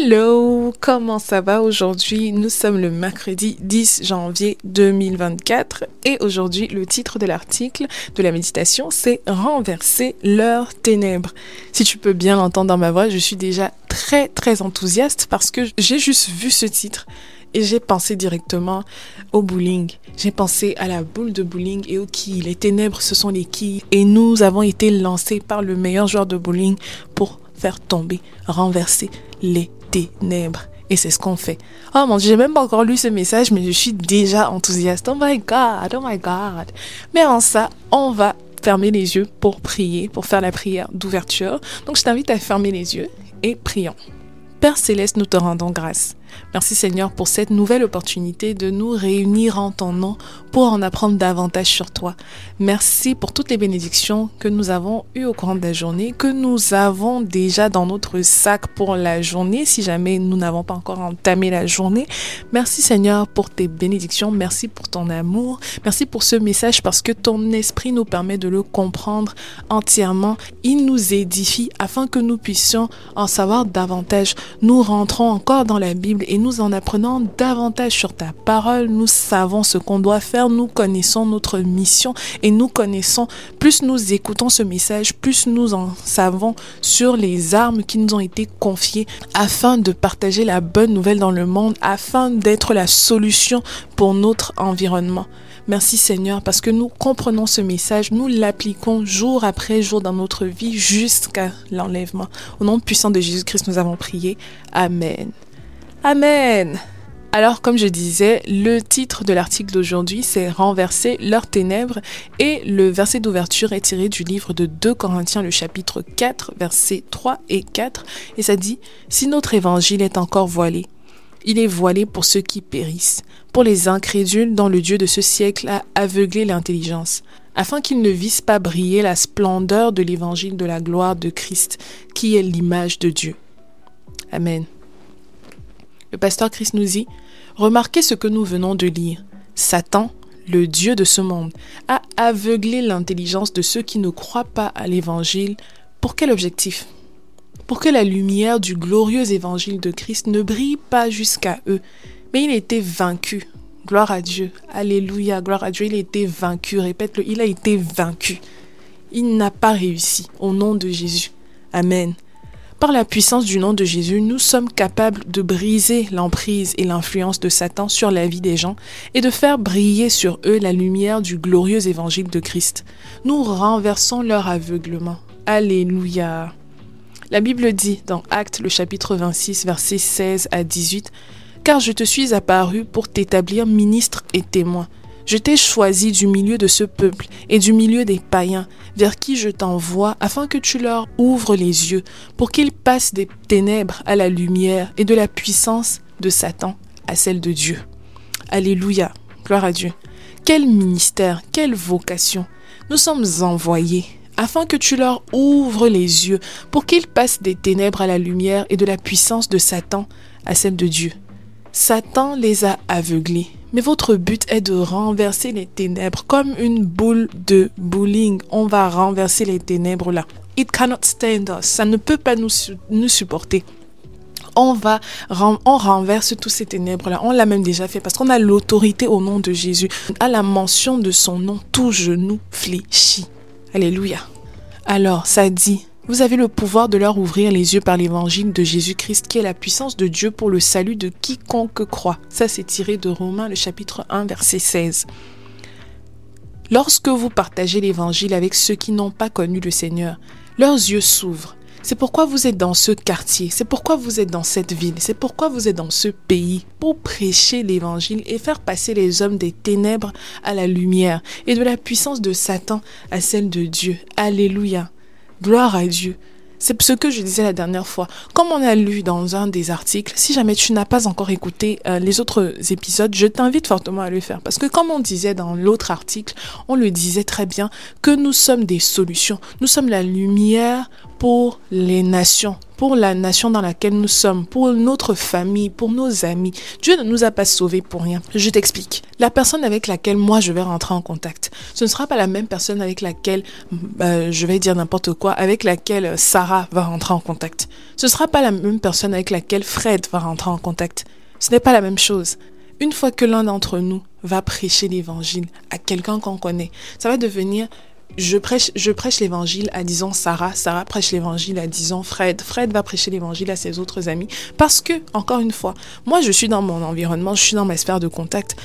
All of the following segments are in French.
Hello, comment ça va aujourd'hui? Nous sommes le mercredi 10 janvier 2024 et aujourd'hui le titre de l'article de la méditation c'est Renverser leurs ténèbres. Si tu peux bien l'entendre dans ma voix, je suis déjà très très enthousiaste parce que j'ai juste vu ce titre et j'ai pensé directement au bowling. J'ai pensé à la boule de bowling et aux quilles. Les ténèbres, ce sont les quilles. Et nous avons été lancés par le meilleur joueur de bowling pour faire tomber, renverser les ténèbres. Et c'est ce qu'on fait. Oh mon dieu, j'ai même pas encore lu ce message, mais je suis déjà enthousiaste. Oh my god, oh my god. Mais en ça, on va fermer les yeux pour prier, pour faire la prière d'ouverture. Donc je t'invite à fermer les yeux et prions. Père céleste, nous te rendons grâce. Merci Seigneur pour cette nouvelle opportunité de nous réunir en ton nom pour en apprendre davantage sur toi. Merci pour toutes les bénédictions que nous avons eues au cours de la journée, que nous avons déjà dans notre sac pour la journée si jamais nous n'avons pas encore entamé la journée. Merci Seigneur pour tes bénédictions, merci pour ton amour, merci pour ce message parce que ton esprit nous permet de le comprendre entièrement. Il nous édifie afin que nous puissions en savoir davantage. Nous rentrons encore dans la Bible et nous en apprenant davantage sur ta parole, nous savons ce qu'on doit faire, nous connaissons notre mission et nous connaissons, plus nous écoutons ce message, plus nous en savons sur les armes qui nous ont été confiées afin de partager la bonne nouvelle dans le monde, afin d'être la solution pour notre environnement. Merci Seigneur parce que nous comprenons ce message, nous l'appliquons jour après jour dans notre vie jusqu'à l'enlèvement. Au nom puissant de Jésus-Christ, nous avons prié. Amen. Amen. Alors, comme je disais, le titre de l'article d'aujourd'hui, c'est Renverser leurs ténèbres et le verset d'ouverture est tiré du livre de 2 Corinthiens, le chapitre 4, versets 3 et 4, et ça dit, Si notre évangile est encore voilé, il est voilé pour ceux qui périssent, pour les incrédules dont le Dieu de ce siècle a aveuglé l'intelligence, afin qu'ils ne vissent pas briller la splendeur de l'évangile de la gloire de Christ, qui est l'image de Dieu. Amen. Le pasteur Christ nous dit, remarquez ce que nous venons de lire. Satan, le Dieu de ce monde, a aveuglé l'intelligence de ceux qui ne croient pas à l'Évangile. Pour quel objectif? Pour que la lumière du glorieux Évangile de Christ ne brille pas jusqu'à eux. Mais il a été vaincu. Gloire à Dieu. Alléluia. Gloire à Dieu. Il a été vaincu. Répète-le. Il a été vaincu. Il n'a pas réussi. Au nom de Jésus. Amen. Par la puissance du nom de Jésus, nous sommes capables de briser l'emprise et l'influence de Satan sur la vie des gens et de faire briller sur eux la lumière du glorieux évangile de Christ. Nous renversons leur aveuglement. Alléluia. La Bible dit dans Actes le chapitre 26 versets 16 à 18 Car je te suis apparu pour t'établir ministre et témoin je t'ai choisi du milieu de ce peuple et du milieu des païens, vers qui je t'envoie, afin que tu leur ouvres les yeux, pour qu'ils passent des ténèbres à la lumière et de la puissance de Satan à celle de Dieu. Alléluia, gloire à Dieu. Quel ministère, quelle vocation. Nous sommes envoyés afin que tu leur ouvres les yeux pour qu'ils passent des ténèbres à la lumière et de la puissance de Satan à celle de Dieu. Satan les a aveuglés mais votre but est de renverser les ténèbres comme une boule de bowling. On va renverser les ténèbres là. It cannot stand us. Ça ne peut pas nous, nous supporter. On va, on renverse tous ces ténèbres-là. On l'a même déjà fait parce qu'on a l'autorité au nom de Jésus. À la mention de son nom, tout genou fléchit. Alléluia. Alors, ça dit, vous avez le pouvoir de leur ouvrir les yeux par l'évangile de Jésus-Christ qui est la puissance de Dieu pour le salut de quiconque croit. Ça, c'est tiré de Romains, le chapitre 1, verset 16. Lorsque vous partagez l'évangile avec ceux qui n'ont pas connu le Seigneur, leurs yeux s'ouvrent. C'est pourquoi vous êtes dans ce quartier, c'est pourquoi vous êtes dans cette ville, c'est pourquoi vous êtes dans ce pays, pour prêcher l'évangile et faire passer les hommes des ténèbres à la lumière et de la puissance de Satan à celle de Dieu. Alléluia. Gloire à Dieu. C'est ce que je disais la dernière fois. Comme on a lu dans un des articles, si jamais tu n'as pas encore écouté euh, les autres épisodes, je t'invite fortement à le faire. Parce que comme on disait dans l'autre article, on le disait très bien que nous sommes des solutions. Nous sommes la lumière pour les nations, pour la nation dans laquelle nous sommes, pour notre famille, pour nos amis. Dieu ne nous a pas sauvés pour rien. Je t'explique. La personne avec laquelle moi je vais rentrer en contact, ce ne sera pas la même personne avec laquelle, euh, je vais dire n'importe quoi, avec laquelle Sarah va rentrer en contact. Ce ne sera pas la même personne avec laquelle Fred va rentrer en contact. Ce n'est pas la même chose. Une fois que l'un d'entre nous va prêcher l'évangile à quelqu'un qu'on connaît, ça va devenir je prêche, je l'évangile à, disons, Sarah. Sarah prêche l'évangile à, disons, Fred. Fred va prêcher l'évangile à ses autres amis. Parce que, encore une fois, moi, je suis dans mon environnement, je suis dans ma sphère de contact.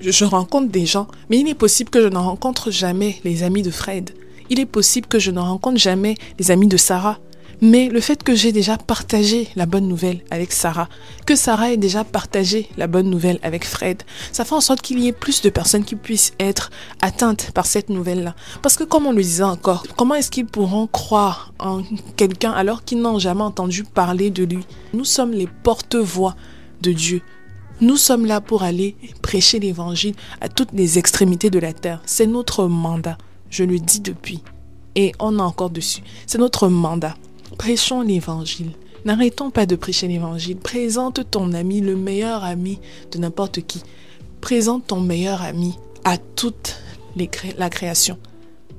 Je, rencontre des gens, mais il est possible que je ne rencontre jamais les amis de Fred. Il est possible que je ne rencontre jamais les amis de Sarah. Mais le fait que j'ai déjà partagé la bonne nouvelle avec Sarah, que Sarah ait déjà partagé la bonne nouvelle avec Fred, ça fait en sorte qu'il y ait plus de personnes qui puissent être atteintes par cette nouvelle-là. Parce que comme on le disait encore, comment est-ce qu'ils pourront croire en quelqu'un alors qu'ils n'ont jamais entendu parler de lui? Nous sommes les porte-voix de Dieu. Nous sommes là pour aller prêcher l'évangile à toutes les extrémités de la terre. C'est notre mandat. Je le dis depuis. Et on est encore dessus. C'est notre mandat. Prêchons l'évangile. N'arrêtons pas de prêcher l'évangile. Présente ton ami, le meilleur ami de n'importe qui. Présente ton meilleur ami à toute la création.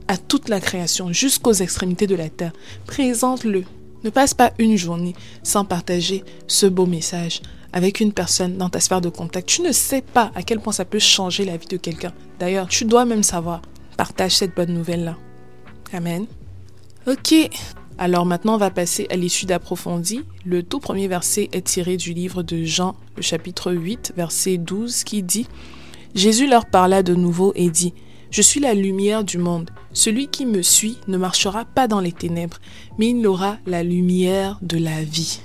À toute la création, jusqu'aux extrémités de la terre. Présente-le. Ne passe pas une journée sans partager ce beau message avec une personne dans ta sphère de contact. Tu ne sais pas à quel point ça peut changer la vie de quelqu'un. D'ailleurs, tu dois même savoir. Partage cette bonne nouvelle-là. Amen. Ok, alors maintenant, on va passer à l'issue d'approfondi. Le tout premier verset est tiré du livre de Jean, le chapitre 8, verset 12, qui dit Jésus leur parla de nouveau et dit Je suis la lumière du monde. Celui qui me suit ne marchera pas dans les ténèbres, mais il aura la lumière de la vie.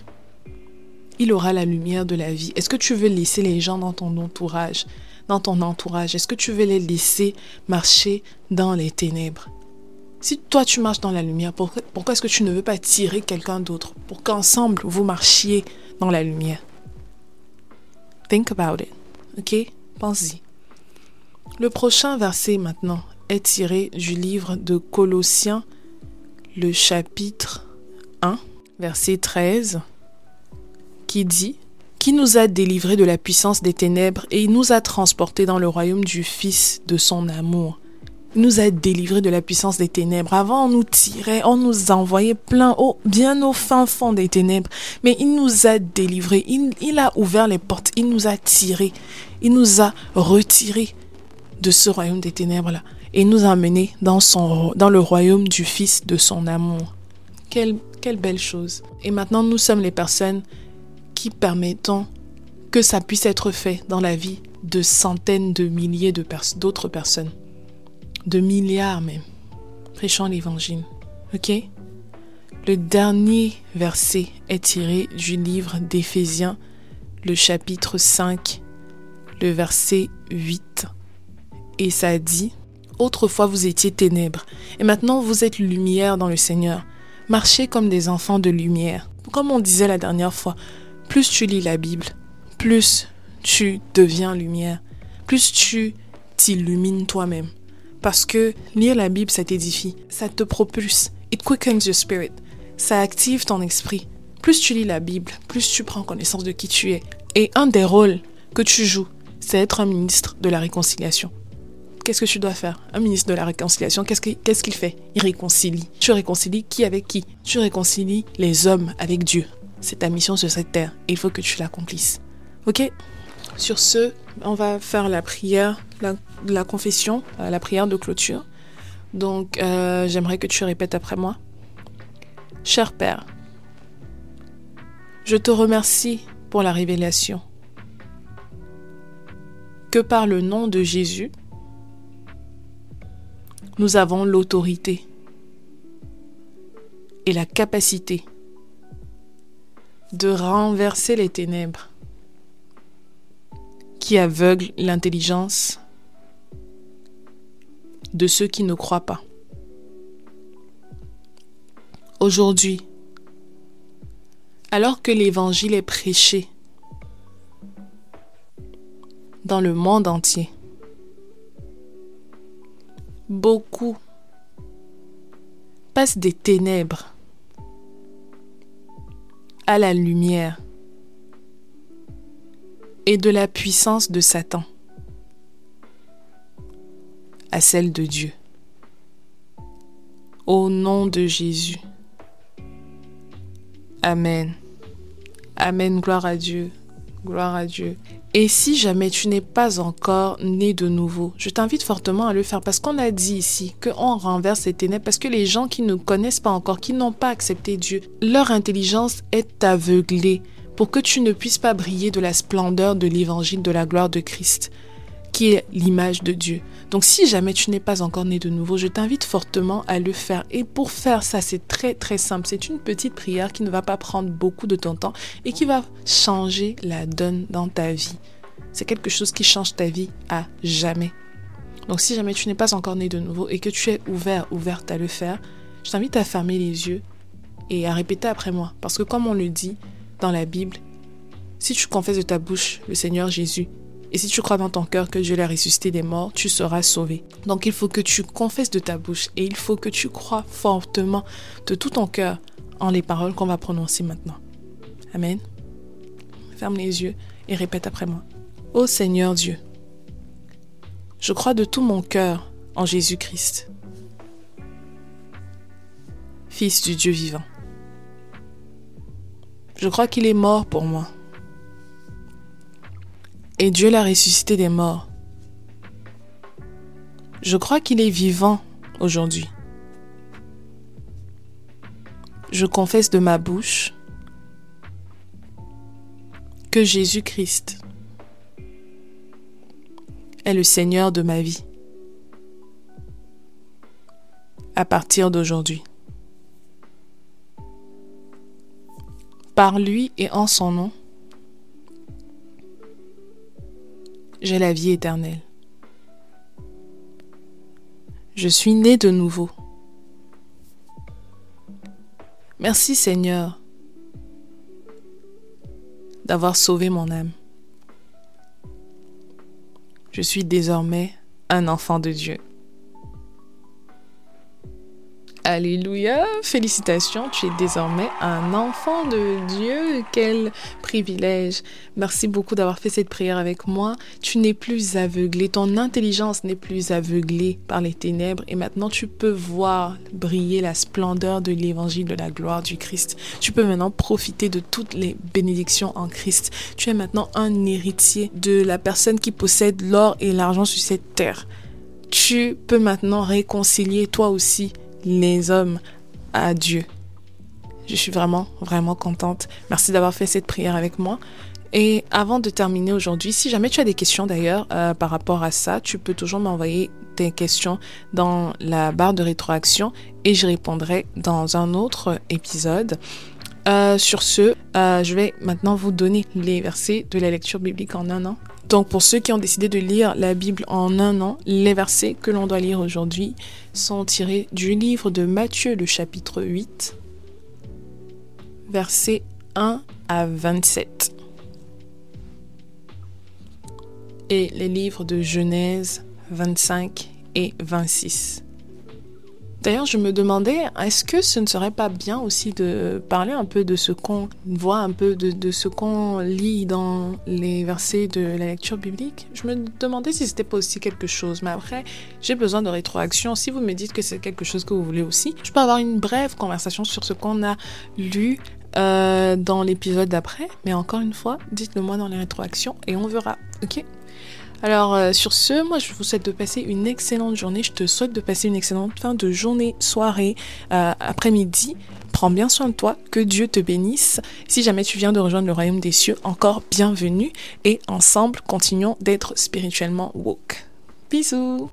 Il aura la lumière de la vie. Est-ce que tu veux laisser les gens dans ton entourage, dans ton entourage? Est-ce que tu veux les laisser marcher dans les ténèbres? Si toi tu marches dans la lumière, pourquoi, est-ce que tu ne veux pas tirer quelqu'un d'autre pour qu'ensemble vous marchiez dans la lumière? Think about it. Ok? Pense-y. Le prochain verset maintenant est tiré du livre de Colossiens, le chapitre 1, verset 13, qui dit Qui nous a délivrés de la puissance des ténèbres et nous a transportés dans le royaume du Fils de son amour nous a délivrés de la puissance des ténèbres. Avant, on nous tirait, on nous envoyait plein haut, bien au fin fond des ténèbres. Mais il nous a délivrés. Il, a ouvert les portes. Il nous a tirés. Il nous a retirés de ce royaume des ténèbres-là. Et nous a emmenés dans, son, dans le royaume du Fils de son amour. Quelle, quelle belle chose. Et maintenant, nous sommes les personnes qui permettons que ça puisse être fait dans la vie de centaines de milliers d'autres personnes de milliards même, prêchant l'évangile. Ok? Le dernier verset est tiré du livre d'Éphésiens, le chapitre 5, le verset 8. Et ça dit, Autrefois vous étiez ténèbres, et maintenant vous êtes lumière dans le Seigneur. Marchez comme des enfants de lumière. Comme on disait la dernière fois, plus tu lis la Bible, plus tu deviens lumière, plus tu t'illumines toi-même. Parce que lire la Bible, ça t'édifie, ça te propulse. It quickens your spirit. Ça active ton esprit. Plus tu lis la Bible, plus tu prends connaissance de qui tu es. Et un des rôles que tu joues, c'est être un ministre de la réconciliation. Qu'est-ce que tu dois faire? Un ministre de la réconciliation, qu'est-ce qu'il fait? Il réconcilie. Tu réconcilies qui avec qui? Tu réconcilies les hommes avec Dieu. C'est ta mission sur cette terre il faut que tu l'accomplisses. Ok? Sur ce, on va faire la prière, la, confession, euh, la prière de clôture. Donc, euh, j'aimerais que tu répètes après moi. Cher Père, je te remercie pour la révélation que par le nom de Jésus, nous avons l'autorité et la capacité de renverser les ténèbres qui aveugle l'intelligence de ceux qui ne croient pas. Aujourd'hui, alors que l'Évangile est prêché dans le monde entier, beaucoup passent des ténèbres à la lumière et de la puissance de Satan à celle de Dieu. Au nom de Jésus. Amen. Amen. Gloire à Dieu. Gloire à Dieu. Et si jamais tu n'es pas encore né de nouveau, je t'invite fortement à le faire parce qu'on a dit ici qu'on renverse les ténèbres parce que les gens qui ne connaissent pas encore, qui n'ont pas accepté Dieu, leur intelligence est aveuglée pour que tu ne puisses pas briller de la splendeur de l'évangile de la gloire de Christ qui est l'image de Dieu. Donc si jamais tu n'es pas encore né de nouveau, je t'invite fortement à le faire. Et pour faire ça, c'est très très simple. C'est une petite prière qui ne va pas prendre beaucoup de ton temps et qui va changer la donne dans ta vie. C'est quelque chose qui change ta vie à jamais. Donc si jamais tu n'es pas encore né de nouveau et que tu es ouvert, ouverte à le faire, je t'invite à fermer les yeux et à répéter après moi. Parce que comme on le dit dans la Bible, si tu confesses de ta bouche le Seigneur Jésus et si tu crois dans ton cœur que Dieu l'a ressuscité des morts, tu seras sauvé. Donc il faut que tu confesses de ta bouche et il faut que tu crois fortement de tout ton cœur en les paroles qu'on va prononcer maintenant. Amen. Ferme les yeux et répète après moi. Ô Seigneur Dieu, je crois de tout mon cœur en Jésus-Christ, Fils du Dieu vivant. Je crois qu'il est mort pour moi et Dieu l'a ressuscité des morts. Je crois qu'il est vivant aujourd'hui. Je confesse de ma bouche que Jésus-Christ est le Seigneur de ma vie à partir d'aujourd'hui. Par lui et en son nom, j'ai la vie éternelle. Je suis né de nouveau. Merci Seigneur d'avoir sauvé mon âme. Je suis désormais un enfant de Dieu. Alléluia, félicitations, tu es désormais un enfant de Dieu. Quel privilège. Merci beaucoup d'avoir fait cette prière avec moi. Tu n'es plus aveuglé, ton intelligence n'est plus aveuglée par les ténèbres et maintenant tu peux voir briller la splendeur de l'évangile de la gloire du Christ. Tu peux maintenant profiter de toutes les bénédictions en Christ. Tu es maintenant un héritier de la personne qui possède l'or et l'argent sur cette terre. Tu peux maintenant réconcilier toi aussi les hommes à Dieu. Je suis vraiment, vraiment contente. Merci d'avoir fait cette prière avec moi. Et avant de terminer aujourd'hui, si jamais tu as des questions d'ailleurs euh, par rapport à ça, tu peux toujours m'envoyer tes questions dans la barre de rétroaction et je répondrai dans un autre épisode. Euh, sur ce, euh, je vais maintenant vous donner les versets de la lecture biblique en un an. Donc pour ceux qui ont décidé de lire la Bible en un an, les versets que l'on doit lire aujourd'hui sont tirés du livre de Matthieu, le chapitre 8, versets 1 à 27. Et les livres de Genèse 25 et 26. D'ailleurs, je me demandais, est-ce que ce ne serait pas bien aussi de parler un peu de ce qu'on voit, un peu de, ce qu'on lit dans les versets de la lecture biblique? Je me demandais si c'était pas aussi quelque chose. Mais après, j'ai besoin de rétroaction. Si vous me dites que c'est quelque chose que vous voulez aussi, je peux avoir une brève conversation sur ce qu'on a lu euh, dans l'épisode d'après. Mais encore une fois, dites-le moi dans les rétroactions et on verra. Ok? Alors euh, sur ce, moi je vous souhaite de passer une excellente journée. Je te souhaite de passer une excellente fin de journée, soirée, euh, après-midi. Prends bien soin de toi, que Dieu te bénisse. Si jamais tu viens de rejoindre le royaume des cieux, encore bienvenue et ensemble continuons d'être spirituellement woke. Bisous